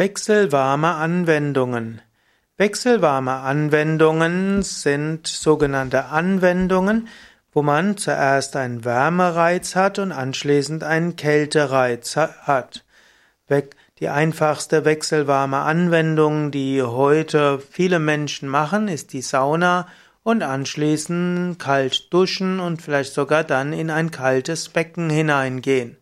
Wechselwarme Anwendungen. Wechselwarme Anwendungen sind sogenannte Anwendungen, wo man zuerst einen Wärmereiz hat und anschließend einen Kältereiz hat. Die einfachste wechselwarme Anwendung, die heute viele Menschen machen, ist die Sauna und anschließend kalt duschen und vielleicht sogar dann in ein kaltes Becken hineingehen.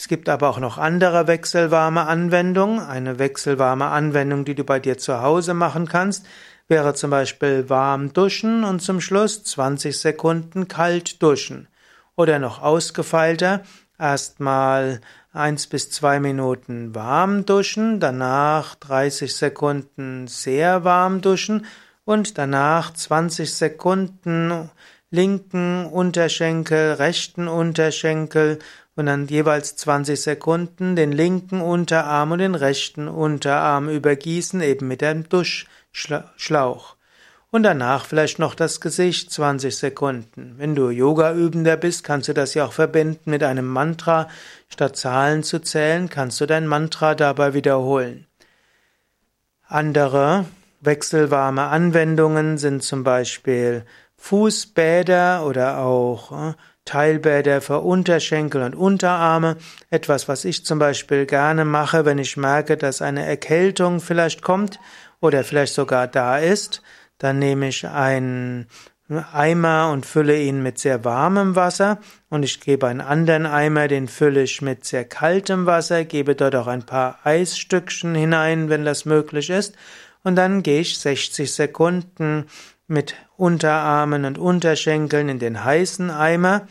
Es gibt aber auch noch andere wechselwarme Anwendungen. Eine wechselwarme Anwendung, die du bei dir zu Hause machen kannst, wäre zum Beispiel warm duschen und zum Schluss 20 Sekunden kalt duschen. Oder noch ausgefeilter, erstmal eins bis zwei Minuten warm duschen, danach 30 Sekunden sehr warm duschen und danach 20 Sekunden linken Unterschenkel, rechten Unterschenkel und dann jeweils 20 Sekunden den linken Unterarm und den rechten Unterarm übergießen, eben mit einem Duschschlauch. Und danach vielleicht noch das Gesicht 20 Sekunden. Wenn du Yoga-Übender bist, kannst du das ja auch verbinden mit einem Mantra. Statt Zahlen zu zählen, kannst du dein Mantra dabei wiederholen. Andere wechselwarme Anwendungen sind zum Beispiel Fußbäder oder auch äh, Teilbäder für Unterschenkel und Unterarme. Etwas, was ich zum Beispiel gerne mache, wenn ich merke, dass eine Erkältung vielleicht kommt oder vielleicht sogar da ist. Dann nehme ich einen Eimer und fülle ihn mit sehr warmem Wasser und ich gebe einen anderen Eimer, den fülle ich mit sehr kaltem Wasser, gebe dort auch ein paar Eisstückchen hinein, wenn das möglich ist, und dann gehe ich 60 Sekunden mit Unterarmen und Unterschenkeln in den heißen Eimer.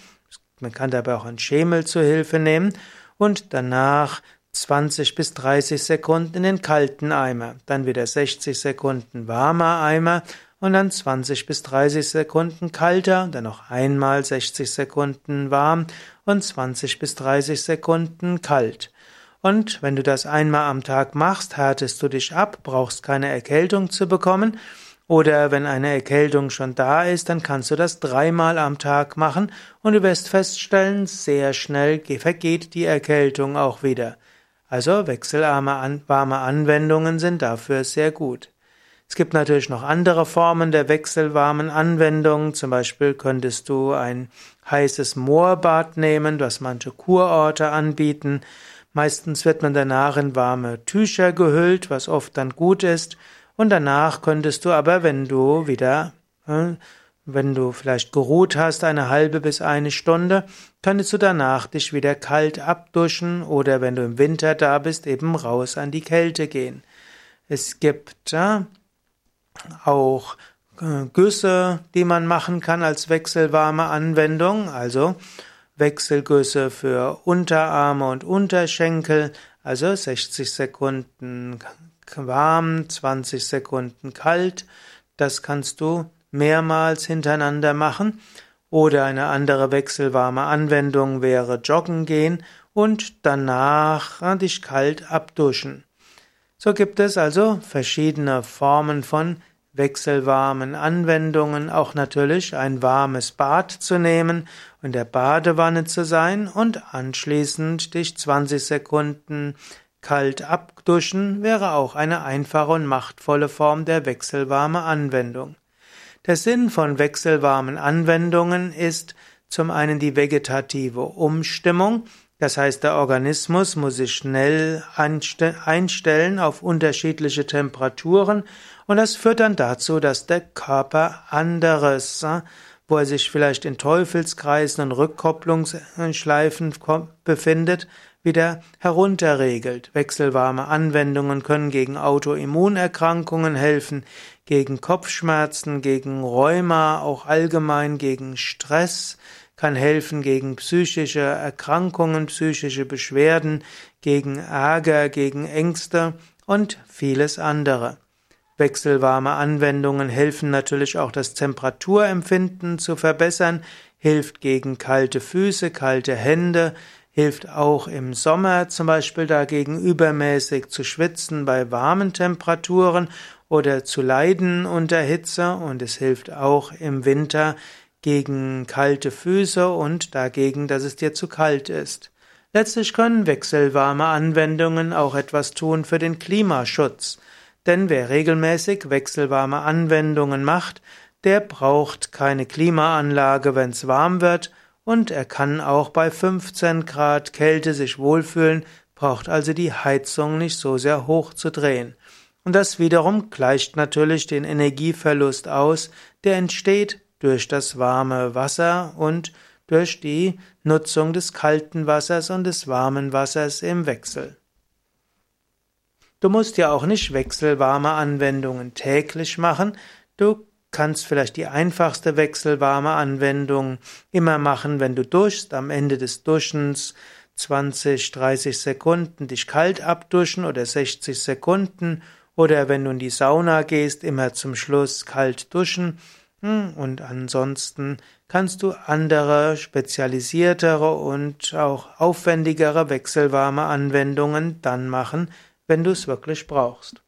Man kann dabei auch einen Schemel zur Hilfe nehmen und danach 20 bis 30 Sekunden in den kalten Eimer, dann wieder 60 Sekunden warmer Eimer und dann 20 bis 30 Sekunden kalter, dann noch einmal 60 Sekunden warm und 20 bis 30 Sekunden kalt. Und wenn du das einmal am Tag machst, härtest du dich ab, brauchst keine Erkältung zu bekommen oder wenn eine Erkältung schon da ist, dann kannst du das dreimal am Tag machen und du wirst feststellen, sehr schnell vergeht die Erkältung auch wieder. Also wechselarme warme Anwendungen sind dafür sehr gut. Es gibt natürlich noch andere Formen der wechselwarmen Anwendungen. Zum Beispiel könntest du ein heißes Moorbad nehmen, was manche Kurorte anbieten. Meistens wird man danach in warme Tücher gehüllt, was oft dann gut ist. Und danach könntest du aber, wenn du wieder, äh, wenn du vielleicht geruht hast, eine halbe bis eine Stunde, könntest du danach dich wieder kalt abduschen oder wenn du im Winter da bist, eben raus an die Kälte gehen. Es gibt äh, auch äh, Güsse, die man machen kann als wechselwarme Anwendung, also Wechselgüsse für Unterarme und Unterschenkel, also 60 Sekunden warm, 20 Sekunden kalt. Das kannst du mehrmals hintereinander machen. Oder eine andere wechselwarme Anwendung wäre Joggen gehen und danach äh, dich kalt abduschen. So gibt es also verschiedene Formen von wechselwarmen Anwendungen, auch natürlich ein warmes Bad zu nehmen und der Badewanne zu sein und anschließend dich 20 Sekunden Kalt abduschen wäre auch eine einfache und machtvolle Form der wechselwarme Anwendung. Der Sinn von wechselwarmen Anwendungen ist zum einen die vegetative Umstimmung, das heißt der Organismus muss sich schnell einstellen auf unterschiedliche Temperaturen und das führt dann dazu, dass der Körper anderes, wo er sich vielleicht in Teufelskreisen und Rückkopplungsschleifen befindet, wieder herunterregelt. Wechselwarme Anwendungen können gegen Autoimmunerkrankungen helfen, gegen Kopfschmerzen, gegen Rheuma, auch allgemein gegen Stress, kann helfen gegen psychische Erkrankungen, psychische Beschwerden, gegen Ärger, gegen Ängste und vieles andere. Wechselwarme Anwendungen helfen natürlich auch das Temperaturempfinden zu verbessern, hilft gegen kalte Füße, kalte Hände, hilft auch im Sommer zum Beispiel dagegen übermäßig zu schwitzen bei warmen Temperaturen oder zu leiden unter Hitze und es hilft auch im Winter gegen kalte Füße und dagegen, dass es dir zu kalt ist. Letztlich können wechselwarme Anwendungen auch etwas tun für den Klimaschutz. Denn wer regelmäßig wechselwarme Anwendungen macht, der braucht keine Klimaanlage, wenn es warm wird, und er kann auch bei 15 Grad Kälte sich wohlfühlen, braucht also die Heizung nicht so sehr hoch zu drehen. Und das wiederum gleicht natürlich den Energieverlust aus, der entsteht durch das warme Wasser und durch die Nutzung des kalten Wassers und des warmen Wassers im Wechsel. Du musst ja auch nicht wechselwarme Anwendungen täglich machen, du kannst vielleicht die einfachste wechselwarme Anwendung immer machen, wenn du duschst, am Ende des Duschens 20, 30 Sekunden dich kalt abduschen oder 60 Sekunden oder wenn du in die Sauna gehst, immer zum Schluss kalt duschen hm, und ansonsten kannst du andere spezialisiertere und auch aufwendigere wechselwarme Anwendungen dann machen, wenn du es wirklich brauchst.